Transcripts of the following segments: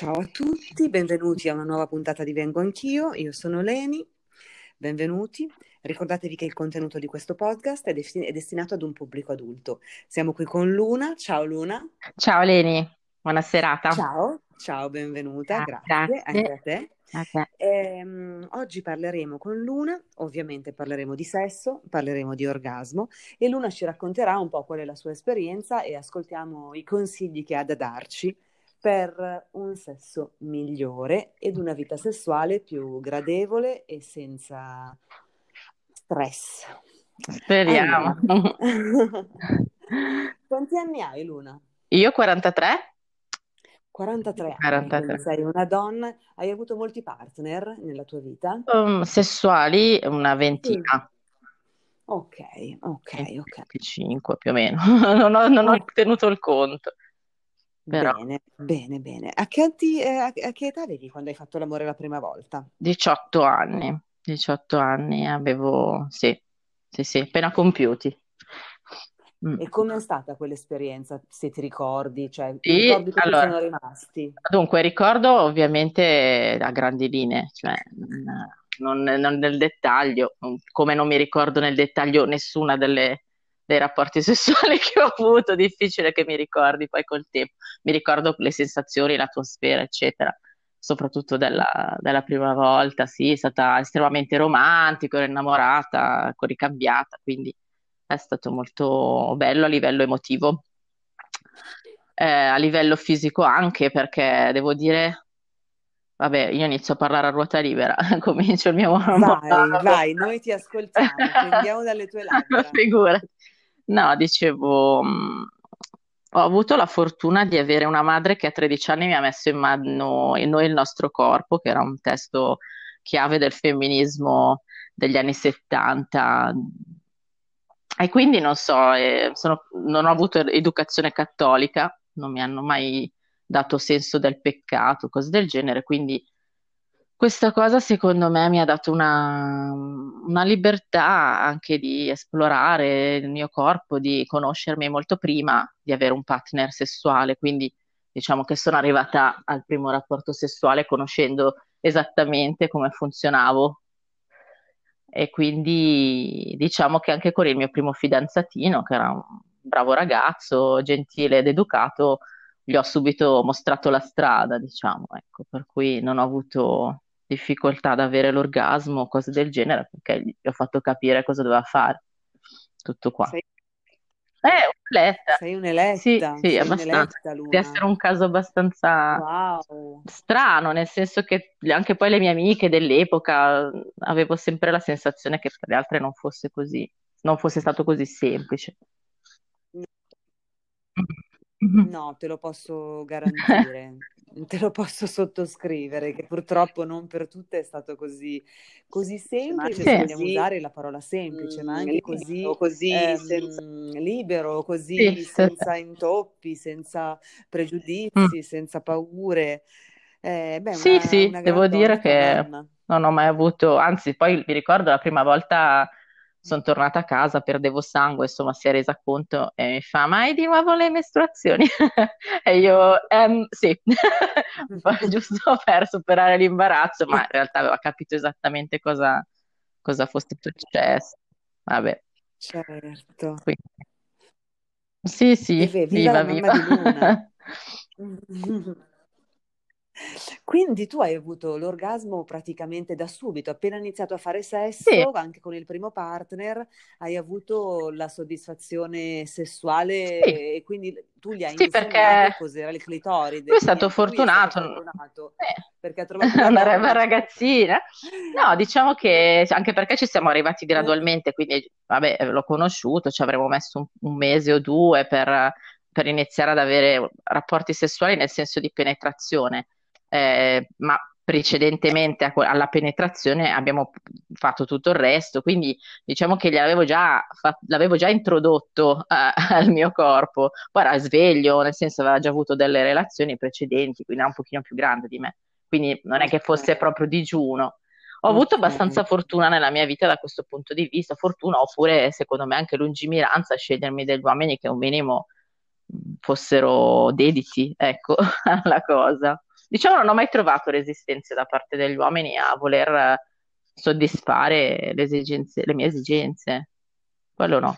Ciao a tutti, benvenuti a una nuova puntata di Vengo Anch'io, io sono Leni, benvenuti. Ricordatevi che il contenuto di questo podcast è, desti- è destinato ad un pubblico adulto. Siamo qui con Luna, ciao Luna. Ciao Leni, buona serata. Ciao, ciao, benvenuta, Ah, grazie anche a te. te. Ehm, oggi parleremo con Luna, ovviamente parleremo di sesso, parleremo di orgasmo e Luna ci racconterà un po' qual è la sua esperienza e ascoltiamo i consigli che ha da darci per un sesso migliore ed una vita sessuale più gradevole e senza stress. Speriamo. Allora, quanti anni hai, Luna? Io 43? 43 anni, 43. quindi sei una donna. Hai avuto molti partner nella tua vita? Um, sessuali una Sì. ventina, Ok, ok, ok. 25 più o meno. Non ho, non ho tenuto il conto, però bene, bene, bene. A che, anti- eh, a- che età avevi quando hai fatto l'amore la prima volta? 18 anni. 18 anni avevo, sì, sì, sì, appena compiuti. Mm. E com'è stata quell'esperienza, se ti ricordi? Cioè, Sì, ricordi ti allora, sono rimasti? dunque ricordo ovviamente a grandi linee, cioè non, non nel dettaglio, come non mi ricordo nel dettaglio nessuna delle, dei rapporti sessuali che ho avuto, difficile che mi ricordi poi col tempo. Mi ricordo le sensazioni, l'atmosfera, eccetera, soprattutto della, della prima volta, sì, è stata estremamente romantico, ero innamorata, ecco, ricambiata, quindi è stato molto bello a livello emotivo. Eh, a livello fisico anche perché devo dire, vabbè, io inizio a parlare a ruota libera, comincio il mio Vai, monologo. vai, noi ti ascoltiamo, prendiamo dalle tue labbra. Figurati. No, dicevo, mh, ho avuto la fortuna di avere una madre che a 13 anni mi ha messo in mano in noi il nostro corpo, che era un testo chiave del femminismo degli anni 70. E quindi non so, eh, sono- non ho avuto educazione cattolica, non mi hanno mai dato senso del peccato, cose del genere, quindi questa cosa secondo me mi ha dato una, una libertà anche di esplorare il mio corpo, di conoscermi molto prima di avere un partner sessuale, quindi diciamo che sono arrivata al primo rapporto sessuale conoscendo esattamente come funzionavo. E quindi diciamo che anche con il mio primo fidanzatino, che era un bravo ragazzo, gentile ed educato, gli ho subito mostrato la strada, diciamo, ecco, per cui non ho avuto difficoltà ad avere l'orgasmo o cose del genere, perché gli ho fatto capire cosa doveva fare. Tutto qua. Sei, Eh, un'eletta. sei Sì, un'eletta, sì, sei abbastanza. un'eletta, Di essere un caso abbastanza Wow. strano, nel senso che anche poi le mie amiche dell'epoca avevo sempre la sensazione che per le altre non fosse così, non fosse stato così semplice. No, te lo posso garantire, te lo posso sottoscrivere, che purtroppo non per tutte è stato così, così semplice, se Sì, vogliamo usare la parola semplice, ma mm, anche così libero, così senza... ehm, libero, sì, così sì, senza intoppi, senza Mm. pregiudizi, senza paure. Eh, beh, Sì, una, sì, una devo dire donna che caverna. non ho mai avuto, anzi, poi mi ricordo la prima volta sono tornata a casa, perdevo sangue, insomma, si è resa conto e mi fa: Ma hai di nuovo le mestruazioni? E io, "Ehm, sì, giusto per superare l'imbarazzo, ma in realtà aveva capito esattamente cosa, cosa fosse successo. Vabbè, Certo. quindi. Sì, sì, viva viva, viva. Quindi tu hai avuto l'orgasmo praticamente da subito, appena iniziato a fare Sì, sesso, anche con il primo partner, hai avuto la soddisfazione sì, sessuale e quindi tu gli hai sì, perché cos'era il clitoride, lui è stato lui è stato fortunato. fortunato Eh, perché ha trovato una una ragazzina. No, diciamo che anche perché ci siamo arrivati gradualmente, quindi vabbè, l'ho conosciuto, ci avremmo messo un, un mese o due per, per iniziare ad avere rapporti sessuali nel senso di penetrazione. Eh, ma precedentemente a alla penetrazione abbiamo fatto tutto il resto, quindi diciamo che gliel'avevo già, fa- l'avevo già introdotto eh, al mio corpo. Poi era sveglio, nel senso aveva già avuto delle relazioni precedenti, quindi era un pochino più grande di me, quindi non è che fosse proprio digiuno. Ho avuto abbastanza fortuna nella mia vita da questo punto di vista, fortuna oppure secondo me anche lungimiranza a scegliermi degli uomini che un minimo fossero dediti, ecco, alla cosa. Diciamo, non ho mai trovato resistenze da parte degli uomini a voler soddisfare le esigenze, le mie esigenze. Quello no.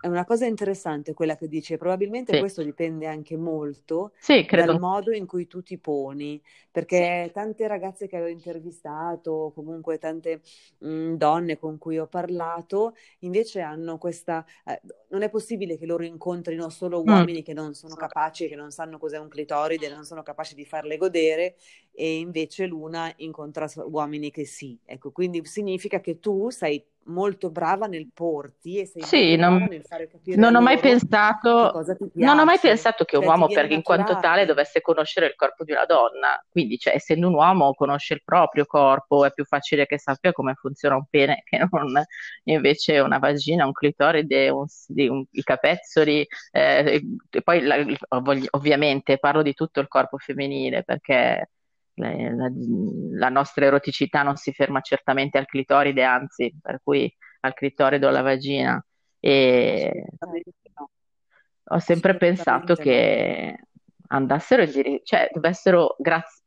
È una cosa interessante quella che dici, probabilmente Sì, questo dipende anche molto sì, dal modo in cui tu ti poni, perché tante ragazze che ho intervistato, o comunque tante mh, donne con cui ho parlato, invece hanno questa... eh, non è possibile che loro incontrino solo Mm, uomini che non sono capaci, che non sanno cos'è un clitoride, non sono capaci di farle godere, e invece l'una incontra uomini che sì. Ecco, quindi significa che tu sei molto brava nel porti e sei Sì, non, nel fare capire non ho mai pensato, cosa ti non ho mai piace, pensato che un uomo, per, in quanto tale, dovesse conoscere il corpo di una donna. Quindi, cioè, essendo un uomo, conosce il proprio corpo, è più facile che sappia come funziona un pene che non invece una vagina, un clitoride, un- di- un- i capezzoli. eh, e poi, la- ovvi- ovviamente, parlo di tutto il corpo femminile perché la, la- la nostra eroticità non si ferma certamente al clitoride, anzi, per cui al clitoride o alla vagina. E no, ho sempre pensato che andassero in dire- cioè dovessero, grazie,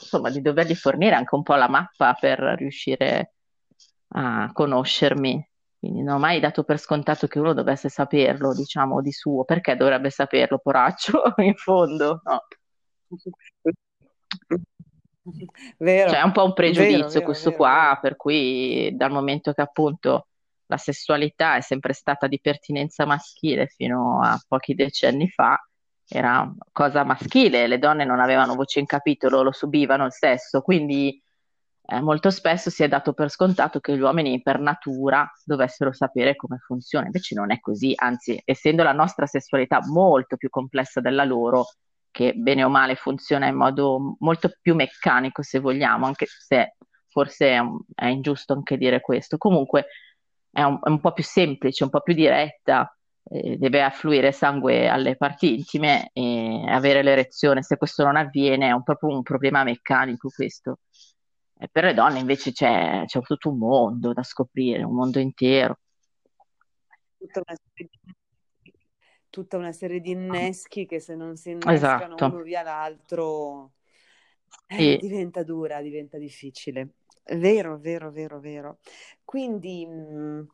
insomma, di dovergli fornire anche un po' la mappa per riuscire a conoscermi. Quindi non ho mai dato per scontato che uno dovesse saperlo, diciamo, di suo. Perché dovrebbe saperlo, poraccio, in fondo? No. Cioè, è Vero, un po' un vero, pregiudizio vero, questo vero, qua, vero. per cui dal momento che appunto la sessualità è sempre stata di pertinenza maschile fino a pochi decenni fa, era cosa maschile, le donne non avevano voce in capitolo, lo subivano il sesso, quindi eh, molto spesso si è dato per scontato che gli uomini per natura dovessero sapere come funziona, invece non è così, anzi, essendo la nostra sessualità molto più complessa della loro, che bene o male funziona in modo molto più meccanico, se vogliamo, anche se forse è, è ingiusto anche dire questo. Comunque è un, è un po' più semplice, un po' più diretta, eh, deve affluire sangue alle parti intime e avere l'erezione. Se questo non avviene, è un, proprio un problema meccanico questo. E per le donne invece c'è c'è tutto un mondo da scoprire, un mondo intero. Tutta una serie di, tutta una serie di inneschi che se non si innescano Esatto. uno via l'altro, eh, Sì. diventa dura, diventa difficile. Vero, vero, vero, vero. Quindi, mh,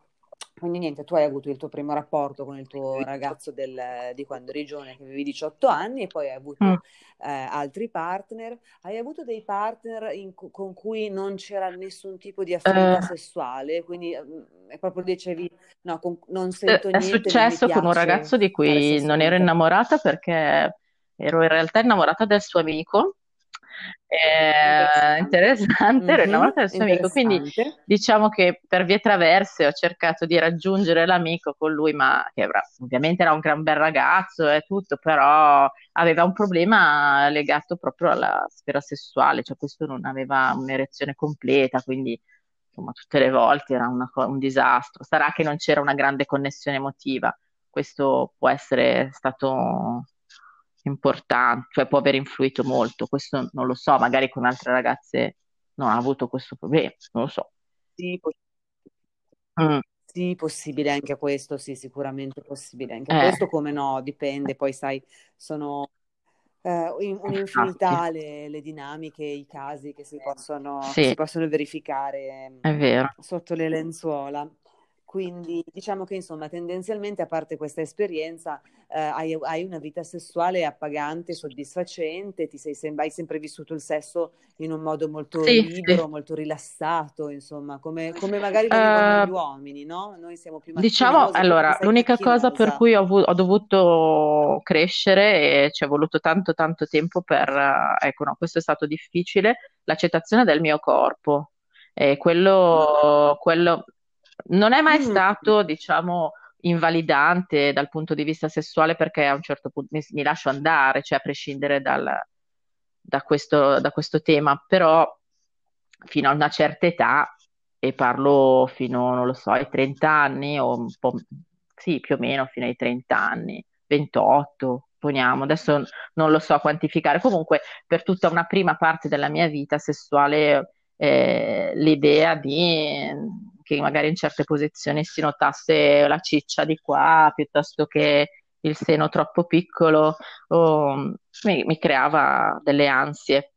quindi niente, tu hai avuto il tuo primo rapporto con il tuo ragazzo del- di quando eri giovane, che avevi 18 anni, e poi hai Mm. avuto eh, altri partner. Hai avuto dei partner in con cui non c'era nessun tipo di affinità Eh, sessuale, quindi mh, proprio dicevi, no, con- non è sento è niente, mi successo con un ragazzo di cui non ero innamorata perché ero in realtà innamorata del suo amico. Eh, interessante, ero innamorata del suo amico, quindi diciamo che per vie traverse ho cercato di raggiungere l'amico con lui, ma che avrà- ovviamente era un gran bel ragazzo e tutto, però aveva un problema legato proprio alla sfera sessuale, cioè questo non aveva un'erezione completa, quindi insomma tutte le volte era una co- un disastro. Sarà che non c'era una grande connessione emotiva, questo può essere stato importante, cioè può aver influito molto, questo non lo so, magari con altre ragazze non ha avuto questo problema, non lo so. Sì, po- Mm, sì, possibile anche questo, sì, sicuramente possibile anche eh, questo, come no, dipende, poi sai, sono eh, in- un'infinità le, le dinamiche, i casi che si possono, sì, si possono verificare mm, è vero. sotto le lenzuola. Quindi diciamo che insomma tendenzialmente a parte questa esperienza eh, hai, hai una vita sessuale appagante, soddisfacente, ti sei sem- hai sempre vissuto il sesso in un modo molto Sì, sì. libero, molto rilassato, insomma, come, come magari Eh, gli uomini, no? Noi siamo più diciamo, allora, l'unica cosa per cui ho, ho dovuto crescere e ci è voluto tanto tanto tempo per, eh, ecco, no, questo è stato difficile, l'accettazione del mio corpo. E quello, quello non è mai Mm, stato, diciamo, invalidante dal punto di vista sessuale perché a un certo punto mi, mi lascio andare, cioè a prescindere dal- da questo, da questo tema, però fino a una certa età, e parlo fino, non lo so, ai 30 anni, o un po', sì, più o meno fino ai 30 anni, 28, poniamo, adesso non lo so quantificare, comunque per tutta una prima parte della mia vita sessuale eh, l'idea di che magari in certe posizioni si notasse la ciccia di qua piuttosto che il seno troppo piccolo o mi, mi creava delle ansie.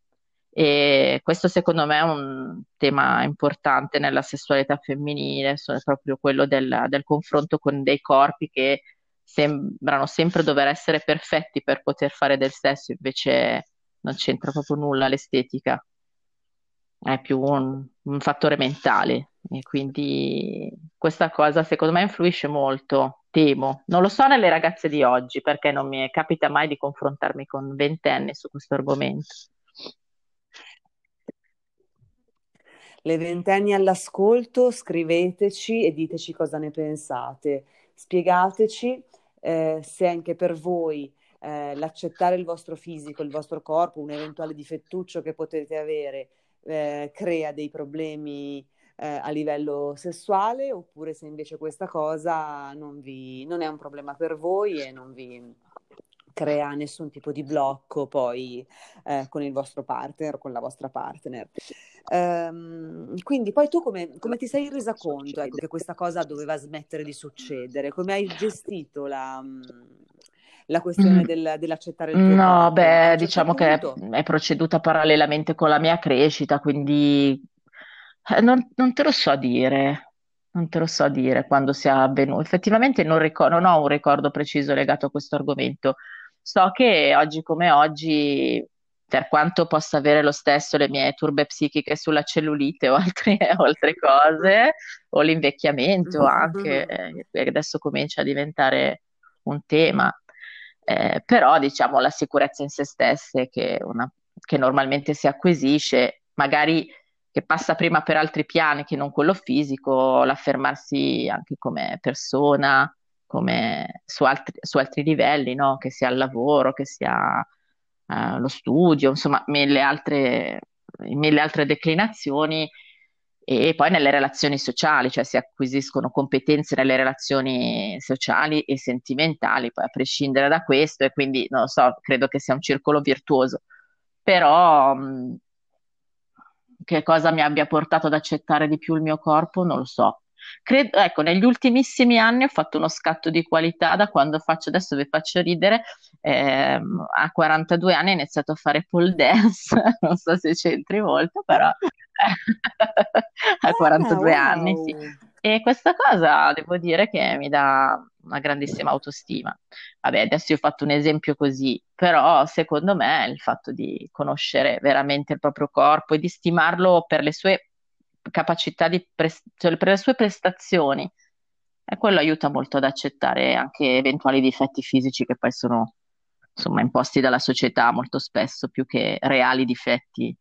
E questo secondo me è un tema importante nella sessualità femminile, è proprio quello del, del confronto con dei corpi che sembrano sempre dover essere perfetti per poter fare del sesso, invece non c'entra proprio nulla l'estetica, è più un, un fattore mentale e quindi questa cosa secondo me influisce molto, temo. Non lo so nelle ragazze di oggi perché non mi capita mai di confrontarmi con ventenni su questo argomento. Le ventenni all'ascolto, scriveteci e diteci cosa ne pensate. Spiegateci eh, se anche per voi eh, l'accettare il vostro fisico, il vostro corpo, un eventuale difettuccio che potete avere, eh, crea dei problemi eh, a livello sessuale, oppure se invece questa cosa non, vi, non è un problema per voi e non vi crea nessun tipo di blocco poi eh, con il vostro partner o con la vostra partner. Um, quindi poi tu come, come, ti sei resa conto ecco, che questa cosa doveva smettere di succedere? Come hai gestito la, la questione mm. del, dell'accettare il tuo No, corpo? beh, certo diciamo punto... che è proceduta parallelamente con la mia crescita, quindi eh, non, non te lo so dire. Non te lo so dire quando sia avvenuto. Effettivamente non, ricor- non ho un ricordo preciso legato a questo argomento. So che oggi come oggi, per quanto possa avere lo stesso le mie turbe psichiche sulla cellulite o, altri, o altre cose, o l'invecchiamento anche, eh, che adesso comincia a diventare un tema, eh, però diciamo la sicurezza in se stesse che, una, che normalmente si acquisisce, magari che passa prima per altri piani che non quello fisico, l'affermarsi anche come persona, come su altri, su altri livelli, no? che sia il lavoro, che sia uh, lo studio, insomma, mille altre, mille altre declinazioni e poi nelle relazioni sociali, cioè si acquisiscono competenze nelle relazioni sociali e sentimentali, poi a prescindere da questo, e quindi non lo so, credo che sia un circolo virtuoso. Però mh, che cosa mi abbia portato ad accettare di più il mio corpo, non lo so. Credo, ecco, negli ultimissimi anni ho fatto uno scatto di qualità da quando faccio, adesso vi faccio ridere, ehm, a 42 anni ho iniziato a fare pole dance, non so se c'entri molto, però a 42 ah, wow. anni sì. E questa cosa devo dire che mi dà una grandissima autostima. Vabbè, adesso io ho fatto un esempio così, però secondo me il fatto di conoscere veramente il proprio corpo e di stimarlo per le sue capacità di pre- cioè per le sue prestazioni, e quello aiuta molto ad accettare anche eventuali difetti fisici che poi sono insomma imposti dalla società molto spesso più che reali difetti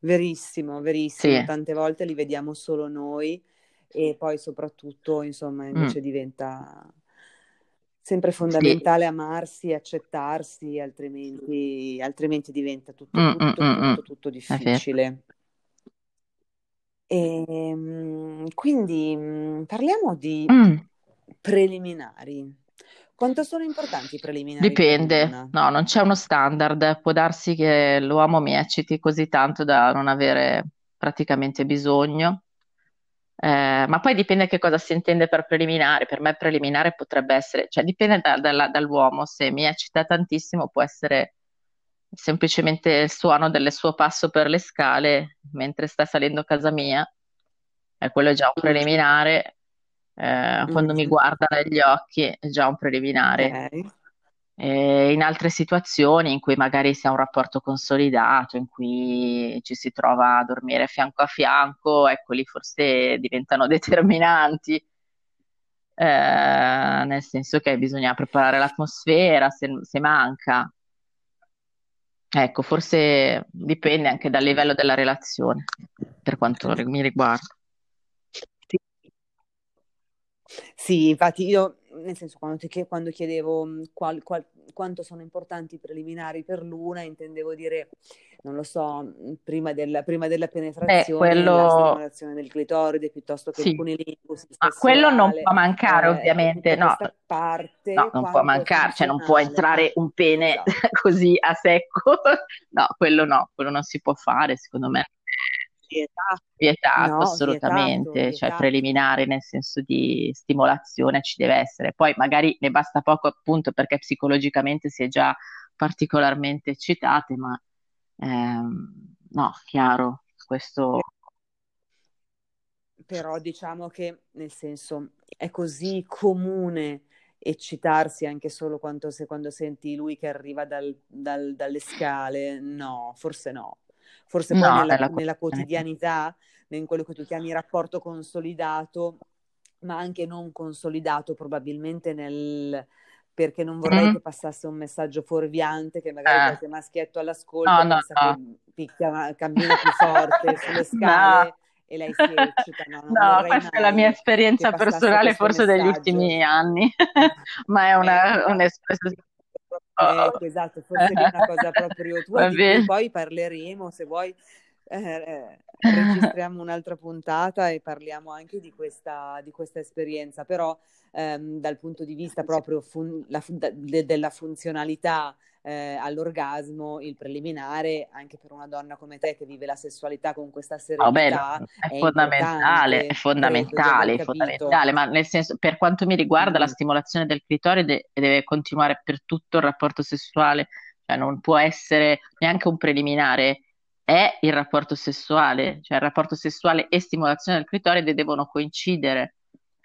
Verissimo, verissimo. Sì. Tante volte li vediamo solo noi e poi soprattutto, insomma, mm. invece mm. diventa sempre fondamentale sì. amarsi, accettarsi, altrimenti, altrimenti diventa tutto, mm, tutto, mm, tutto, tutto, difficile. E, ehm, quindi parliamo di preliminari. Quanto sono importanti i preliminari Dipende, no, non c'è uno standard. Può darsi che l'uomo mi ecciti così tanto da non avere praticamente bisogno. Eh, ma poi dipende che cosa si intende per preliminare. Per me preliminare potrebbe essere, cioè dipende da- da- dall'uomo. Se mi eccita tantissimo può essere semplicemente il suono del suo passo per le scale mentre sta salendo a casa mia. E quello è già un preliminare eh, quando mi guarda negli occhi è già un preliminare. Okay. Eh, in altre situazioni in cui magari si ha un rapporto consolidato, in cui ci si trova a dormire fianco a fianco, ecco lì forse diventano determinanti. Eh, nel senso che bisogna preparare l'atmosfera se, se manca. Ecco, forse dipende anche dal livello della relazione, per quanto mi riguarda. Sì, infatti io, nel senso, quando, ti, quando chiedevo mhmm, qual, qual, quanto sono importanti i preliminari per l'una, intendevo dire, non lo so, mhmm, prima, del, prima della penetrazione, Beh, quello... la stimolazione del clitoride piuttosto che sì. il cunilingus Ma quello non può mancare, eh, ovviamente, no. Parte, no, non può mancare, cioè non può entrare un pene esatto. così a secco. no, quello no, quello non si può fare, secondo me Vietato. Vietato No, vietato, assolutamente, cioè vietato. preliminare nel senso di stimolazione ci deve essere. Poi magari ne basta poco appunto perché psicologicamente si è già particolarmente eccitate, ma ehm, no, chiaro, questo Però diciamo che, nel senso, è così comune eccitarsi anche solo quando, se, quando senti lui che arriva dal- dal- dalle scale. No, forse no. Forse poi no, nella, nella nella quotidianità. in quello che tu chiami rapporto consolidato, ma anche non consolidato, probabilmente nel... perché non vorrei Mm, che passasse un messaggio fuorviante che magari eh, qualche maschietto no, all'ascolto no, pensa che no. picchia, cammina più forte sulle No, scale e lei si eccita. No, no, questa è la mia che esperienza personale forse degli messaggio. ultimi anni, ma è una, un'espressione. Oh, ecco, esatto, forse è una cosa proprio tua poi parleremo, se vuoi eh, registriamo un'altra puntata e parliamo anche di questa, di questa esperienza, però ehm, dal punto di vista proprio fun- la de- della funzionalità eh, all'orgasmo, il preliminare, anche per una donna come te che vive la sessualità con questa Vabbè, serenità, è è fondamentale, è fondamentale, è fondamentale, ma nel senso, per quanto mi riguarda, la Mm. stimolazione del clitoride deve continuare per tutto il rapporto sessuale, cioè non può essere neanche un preliminare, è il rapporto sessuale, cioè il rapporto sessuale e stimolazione del clitoride devono coincidere.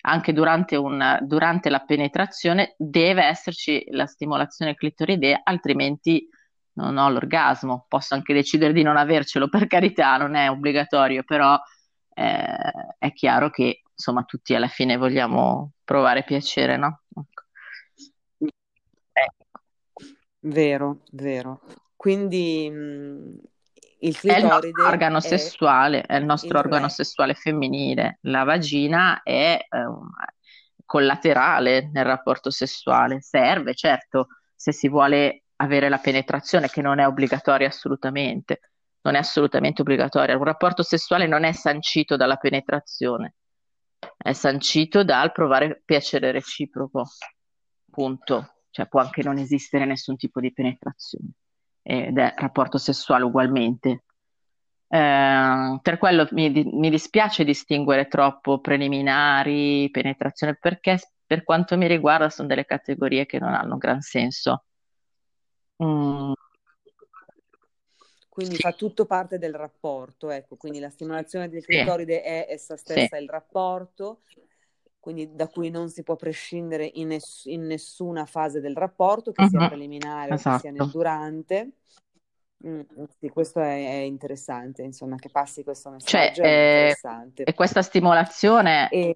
Anche durante, un- durante la penetrazione deve esserci la stimolazione clitoridea, altrimenti non ho l'orgasmo. Posso anche decidere di non avercelo, per carità, non è obbligatorio, però eh, è chiaro che insomma tutti alla fine vogliamo provare piacere, no? Ecco. Vero, vero. Quindi il È il nostro clitoride organo è sessuale, è il nostro il organo re. sessuale femminile. La vagina è eh, collaterale nel rapporto sessuale. Serve, certo, se si vuole avere la penetrazione, che non è obbligatoria assolutamente. Non è assolutamente obbligatoria. Un rapporto sessuale non è sancito dalla penetrazione, è sancito dal provare piacere reciproco. Punto. Cioè può anche non esistere nessun tipo di penetrazione ed è rapporto sessuale ugualmente. Eh, per quello mi, mi dispiace distinguere troppo preliminari, penetrazione, perché per quanto mi riguarda sono delle categorie che non hanno gran senso. Mm, Quindi sì, fa tutto parte del rapporto, ecco, quindi la stimolazione del sì, clitoride è essa sì, stessa il rapporto, quindi da cui non si può prescindere in, ness- in nessuna fase del rapporto, che sia Mhm, preliminare o che sia nel esatto. durante. Mm, sì, questo è, è interessante, insomma, che passi questo Cioè, messaggio è eh, interessante. e questa stimolazione, E,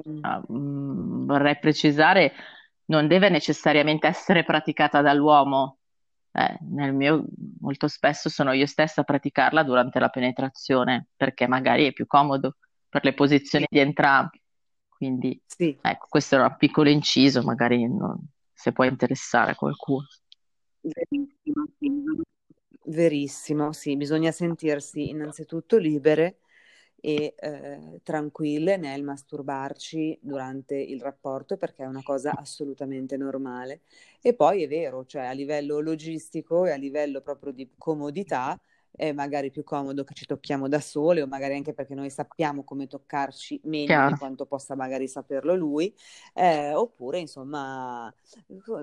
mm, vorrei precisare, non deve necessariamente essere praticata dall'uomo. Eh, nel mio, molto spesso sono io stessa a praticarla durante la penetrazione, perché magari è più comodo per le posizioni di entrambi. Quindi, sì, ecco, questo era un piccolo inciso, magari non- se può interessare a qualcuno. verissimo, sì. Verissimo, sì, bisogna sentirsi innanzitutto libere e eh, tranquille nel masturbarci durante il rapporto perché è una cosa assolutamente normale. E poi è vero, cioè a livello logistico e a livello proprio di comodità è magari più comodo che ci tocchiamo da sole o magari anche perché noi sappiamo come toccarci meglio di Chiaro? quanto possa magari saperlo lui, eh, oppure insomma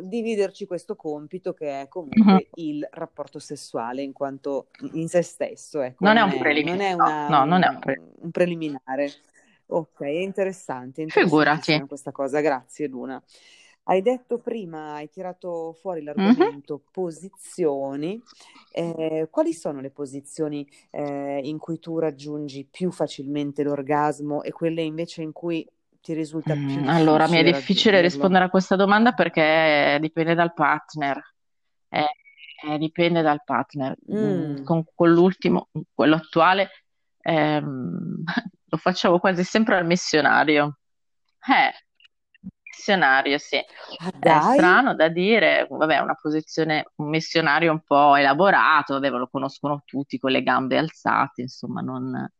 dividerci questo compito che è comunque il rapporto sessuale in quanto in se stesso, ecco, Non è non un è, non preliminare, è no, una, no, non è un un, preliminare. un preliminare. Ok, è interessante, Figurati. questa cosa, grazie Luna. Hai detto prima, hai tirato fuori l'argomento posizioni. Eh, quali sono le posizioni eh, in cui tu raggiungi più facilmente l'orgasmo e quelle invece in cui ti risulta più Mm, allora, mi è difficile difficile rispondere a questa domanda perché dipende dal partner. Eh, eh, dipende dal partner. Mm, Mm. con, con l'ultimo, quello attuale, ehm, lo facevo quasi sempre al missionario. Eh, missionario, sì. Ah, strano da dire, vabbè, una posizione, un missionario un po' elaborato, vabbè, lo conoscono tutti con le gambe alzate, insomma, non...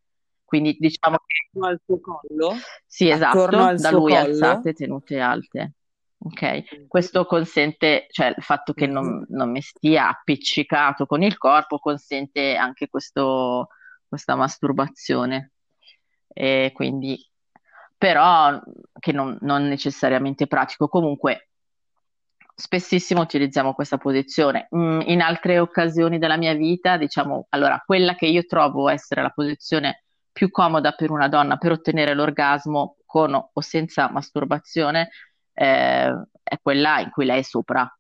Quindi diciamo che Attorno al suo collo? sì, esatto, da lui collo? alzate, tenute alte. Ok, questo consente, cioè il fatto che non, non mi stia appiccicato con il corpo consente anche questo, questa masturbazione. e quindi però che non, non necessariamente pratico. Comunque, spessissimo utilizziamo questa posizione. Mm, in altre occasioni della mia vita, diciamo, allora, quella che io trovo essere la posizione più comoda per una donna per ottenere l'orgasmo con o senza masturbazione eh, è quella in cui lei è sopra.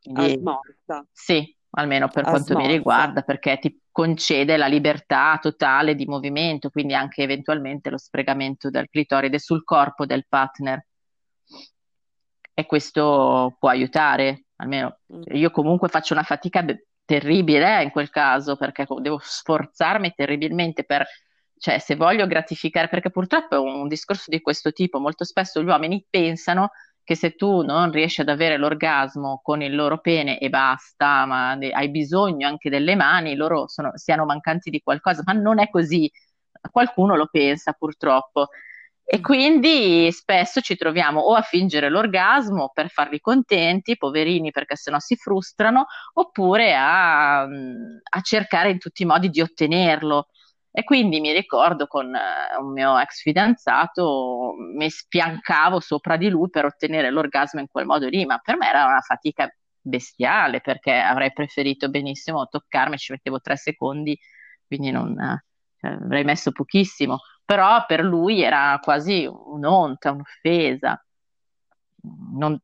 Quindi, morta. Sì, almeno per quanto mi riguarda, perché ti concede la libertà totale di movimento, quindi anche eventualmente lo sfregamento del clitoride sul corpo del partner. E questo può aiutare, almeno mm. io comunque faccio una fatica terribile eh, in quel caso, perché devo sforzarmi terribilmente per cioè se voglio gratificare, perché purtroppo è un discorso di questo tipo, molto spesso gli uomini pensano che se tu non riesci ad avere l'orgasmo con il loro pene e basta, ma hai bisogno anche delle mani, loro sono, siano mancanti di qualcosa, ma non è così. Qualcuno lo pensa purtroppo. E quindi spesso ci troviamo o a fingere l'orgasmo per farli contenti, poverini, perché sennò si frustrano, oppure a, a cercare in tutti i modi di ottenerlo. E quindi mi ricordo con uh, un mio ex fidanzato, mi spiancavo sopra di lui per ottenere l'orgasmo in quel modo lì, ma per me era una fatica bestiale perché avrei preferito benissimo toccarmi, ci mettevo tre secondi, quindi non, uh, cioè, avrei messo pochissimo, però per lui era quasi un'onta, un'offesa. Non...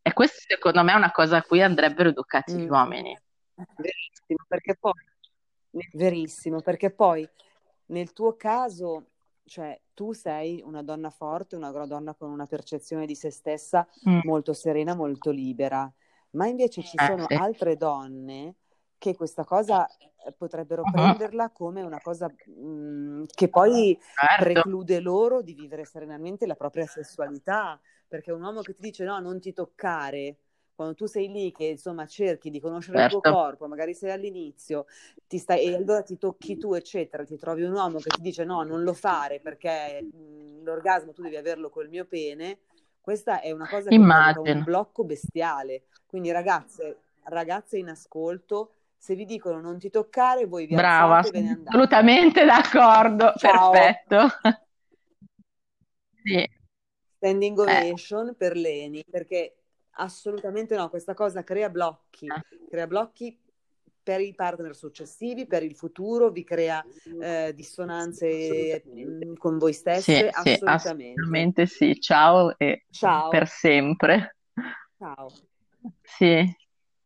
E questo secondo me è una cosa a cui andrebbero educati mm. gli uomini. Verissimo, perché poi, verissimo, perché poi nel tuo caso, cioè, tu sei una donna forte, una donna con una percezione di se stessa mm. molto serena, molto libera, ma invece ci eh, sono sì. altre donne che questa cosa eh, potrebbero uh-huh. prenderla come una cosa mh, mm, che poi certo. preclude loro di vivere serenamente la propria sessualità, perché un uomo che ti dice no, non ti toccare, quando tu sei lì che insomma cerchi di conoscere certo. il tuo certo. corpo, magari sei all'inizio, ti stai, e allora ti tocchi tu, eccetera, ti trovi un uomo che ti dice no, non lo fare perché mh, mhmm, l'orgasmo tu devi averlo col mio pene, questa è una cosa che è un blocco bestiale. Quindi ragazze, ragazze in ascolto, se vi dicono non ti toccare, voi vi Brava, alzate e ve ne andate. Assolutamente d'accordo, Ciao. perfetto. sì. Standing eh. ovation eh. per Leni, perché Assolutamente no, questa cosa crea blocchi, ah. crea blocchi per i partner successivi, per il futuro, vi crea eh, dissonanze mm, con voi stesse, sì, assolutamente. Sì, assolutamente sì, ciao e ciao. per sempre. Ciao. Sì.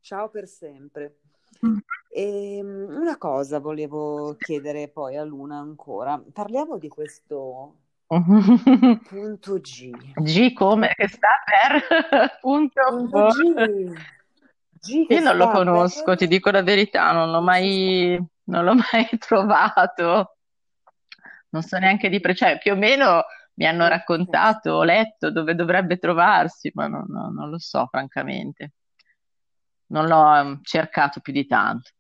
Ciao per sempre. Mm. E, ehm, una cosa volevo chiedere poi a Luna ancora, parliamo di questo Punto G. G come? Che sta per? Punto, Punto G. G Io non lo conosco, per... ti dico la verità, non l'ho mai, non l'ho mai trovato. Non so neanche di pre... cioè più o meno mi hanno raccontato, ho letto dove dovrebbe trovarsi, ma non, non lo so francamente. Non l'ho ehm, cercato più di tanto.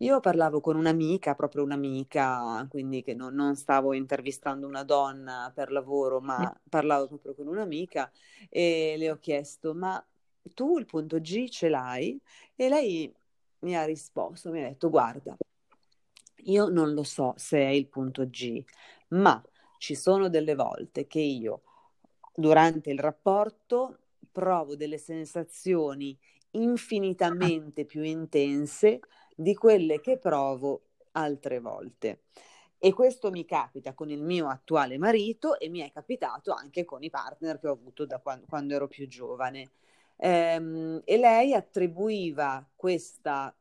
Io parlavo con un'amica, proprio un'amica, quindi che non, non stavo intervistando una donna per lavoro, ma parlavo proprio con un'amica e le ho chiesto, ma tu il punto G ce l'hai? E lei mi ha risposto, mi ha detto, guarda, io non lo so se è il punto G, ma ci sono delle volte che io durante il rapporto provo delle sensazioni infinitamente più intense di quelle che provo altre volte. E questo mi capita con il mio attuale marito e mi è capitato anche con i partner che ho avuto da quando, quando ero più giovane. Ehm, e lei attribuiva questa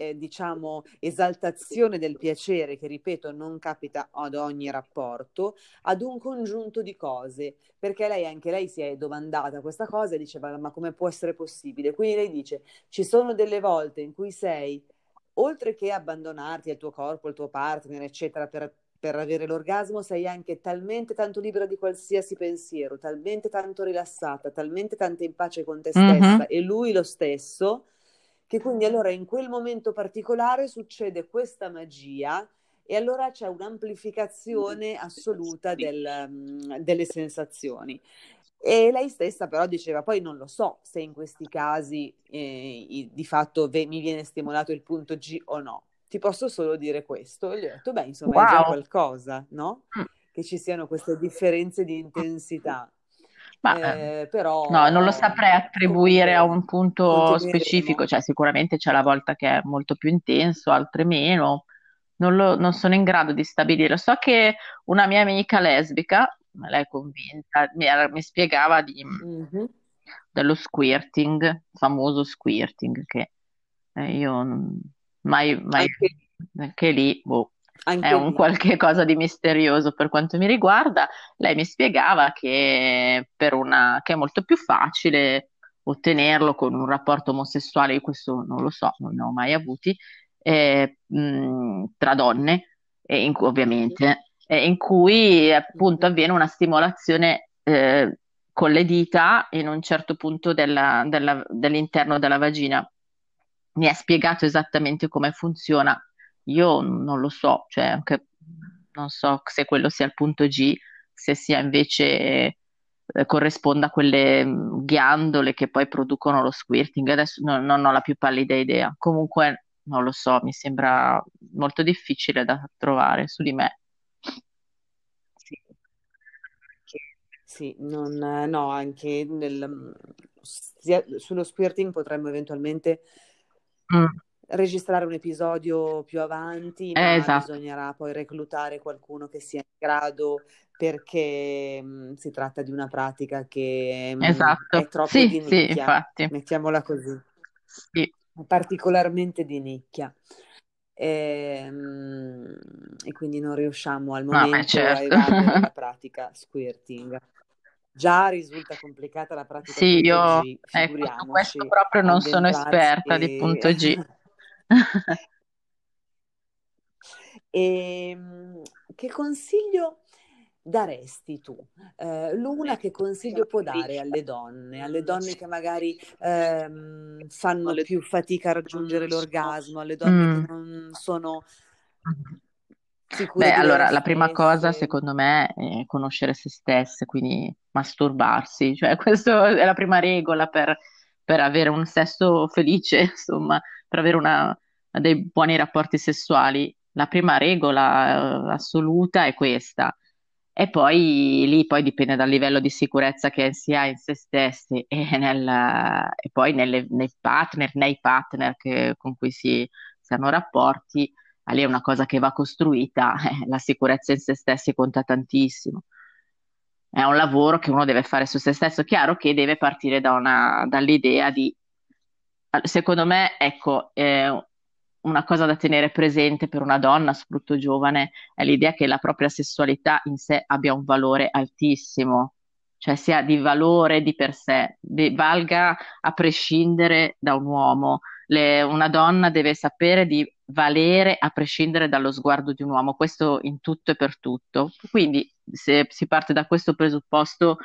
eh, diciamo, esaltazione del piacere, che ripeto non capita ad ogni rapporto, ad un congiunto di cose, perché lei anche lei si è domandata questa cosa e diceva ma come può essere possibile? Quindi lei dice ci sono delle volte in cui sei, oltre che abbandonarti al tuo corpo, al tuo partner, eccetera, per per avere l'orgasmo sei anche talmente tanto libera di qualsiasi pensiero, talmente tanto rilassata, talmente tanto in pace con te stessa mm-hmm. e lui lo stesso, che quindi allora in quel momento particolare succede questa magia e allora c'è un'amplificazione assoluta del, um, delle sensazioni. E lei stessa però diceva, poi non lo so se in questi casi eh, di fatto ve- mi viene stimolato il punto G o no. ti posso solo dire questo. E gli ho detto, beh, insomma, wow. è già qualcosa, no? Mm. Che ci siano queste differenze di intensità. Ma, eh, però, no, non lo saprei attribuire a un punto specifico, cioè sicuramente c'è la volta che è molto più intenso, altre meno, non, lo, non sono in grado di stabilire. So che una mia amica lesbica, lei è convinta, mi, mi spiegava di, mm-hmm. dello squirting, famoso squirting, che eh, io mai, mai anche, anche lì, boh, anche è un qualche cosa di misterioso per quanto mi riguarda. Lei mi spiegava che, per una, che è molto più facile ottenerlo con un rapporto omosessuale, io questo non lo so, non ne ho mai avuti, eh, mh, tra donne, eh, in, ovviamente, eh, in cui appunto avviene una stimolazione eh, con le dita in un certo punto della, della, dell'interno della vagina. Mi ha spiegato esattamente come funziona. Io non lo so, cioè anche non so se quello sia il punto G, se sia invece eh, corrisponda a quelle ghiandole che poi producono lo squirting. Adesso no, non ho la più pallida idea. Comunque non lo so, mi sembra molto difficile da trovare su di me. Sì, sì non, no, anche nel, sia, sullo squirting potremmo eventualmente mm. Registrare un episodio più avanti, ma esatto. bisognerà poi reclutare qualcuno che sia in grado perché mh, mm, si tratta di una pratica che mh, mm, esatto. è troppo sì, di nicchia, sì, infatti. mettiamola così. Sì particolarmente di nicchia. E, ehm, e quindi non riusciamo al momento no, certo. a evaluare la pratica squirting. Già risulta complicata la pratica sì, io G, ecco, questo proprio non sono esperta e... di punto G. e ehm, che consiglio daresti tu? Eh, l'una che consiglio può dare alle donne, alle donne che magari ehm, fanno più fatica a raggiungere l'orgasmo, alle donne mm. che non sono sicure Beh, allora, la prima cosa secondo me è conoscere se stesse, quindi masturbarsi, cioè questa è la prima regola per, per avere un sesso felice, insomma, per avere una, dei buoni rapporti sessuali. La prima regola eh, assoluta è questa e poi lì poi dipende dal livello di sicurezza che si ha in se stessi e, nel, e poi nelle, nei partner, nei partner che, con cui si, si, hanno rapporti, lì è una cosa che va costruita, eh, la sicurezza in se stessi conta tantissimo. È un lavoro che uno deve fare su se stesso, chiaro che deve partire da una, dall'idea di, secondo me, ecco, eh, una cosa da tenere presente per una donna, soprattutto giovane, è l'idea che la propria sessualità in sé abbia un valore altissimo, cioè sia di valore di per sé, di, valga a prescindere da un uomo. Le, una donna deve sapere di valere a prescindere dallo sguardo di un uomo, questo in tutto e per tutto. Quindi se si parte da questo presupposto,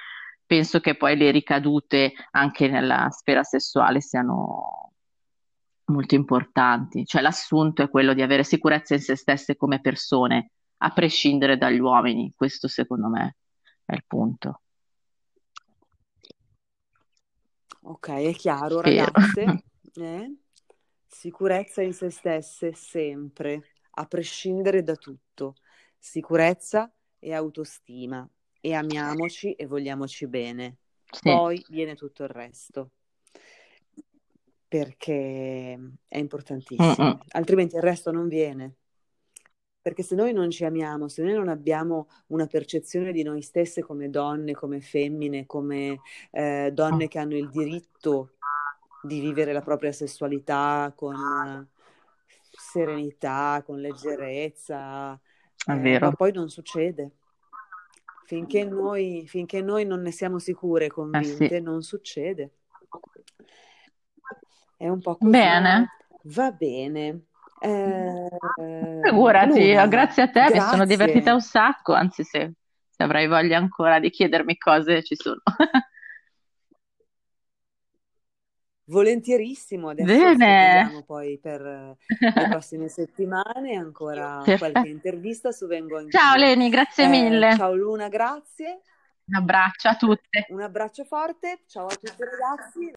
penso che poi le ricadute anche nella sfera sessuale siano molto importanti, cioè l'assunto è quello di avere sicurezza in se stesse come persone, a prescindere dagli uomini, questo secondo me è il punto. Ok, è chiaro, Spero. ragazze. Eh? Sicurezza in se stesse sempre, a prescindere da tutto. Sicurezza e autostima. E amiamoci e vogliamoci bene. Sì. Poi viene tutto il resto perché è importantissimo, Mm-mm. altrimenti il resto non viene. Perché se noi non ci amiamo, se noi non abbiamo una percezione di noi stesse come donne, come femmine, come eh, donne che hanno il diritto di vivere la propria sessualità con serenità, con leggerezza, eh, ma poi non succede. Finché noi, finché noi non ne siamo sicure e convinte, eh sì. non succede. È un po' così. Bene. Va bene. Eh, Figurati, Luna, grazie a te, grazie. mi sono divertita un sacco, anzi se, se avrai voglia ancora di chiedermi cose ci sono. Volentierissimo, adesso Bene. poi per le prossime settimane ancora qualche intervista su Vengo Anch'io. Ciao Leni, grazie eh, mille. Ciao Luna, grazie. Un abbraccio a tutte. Un abbraccio forte, ciao a tutti ragazzi.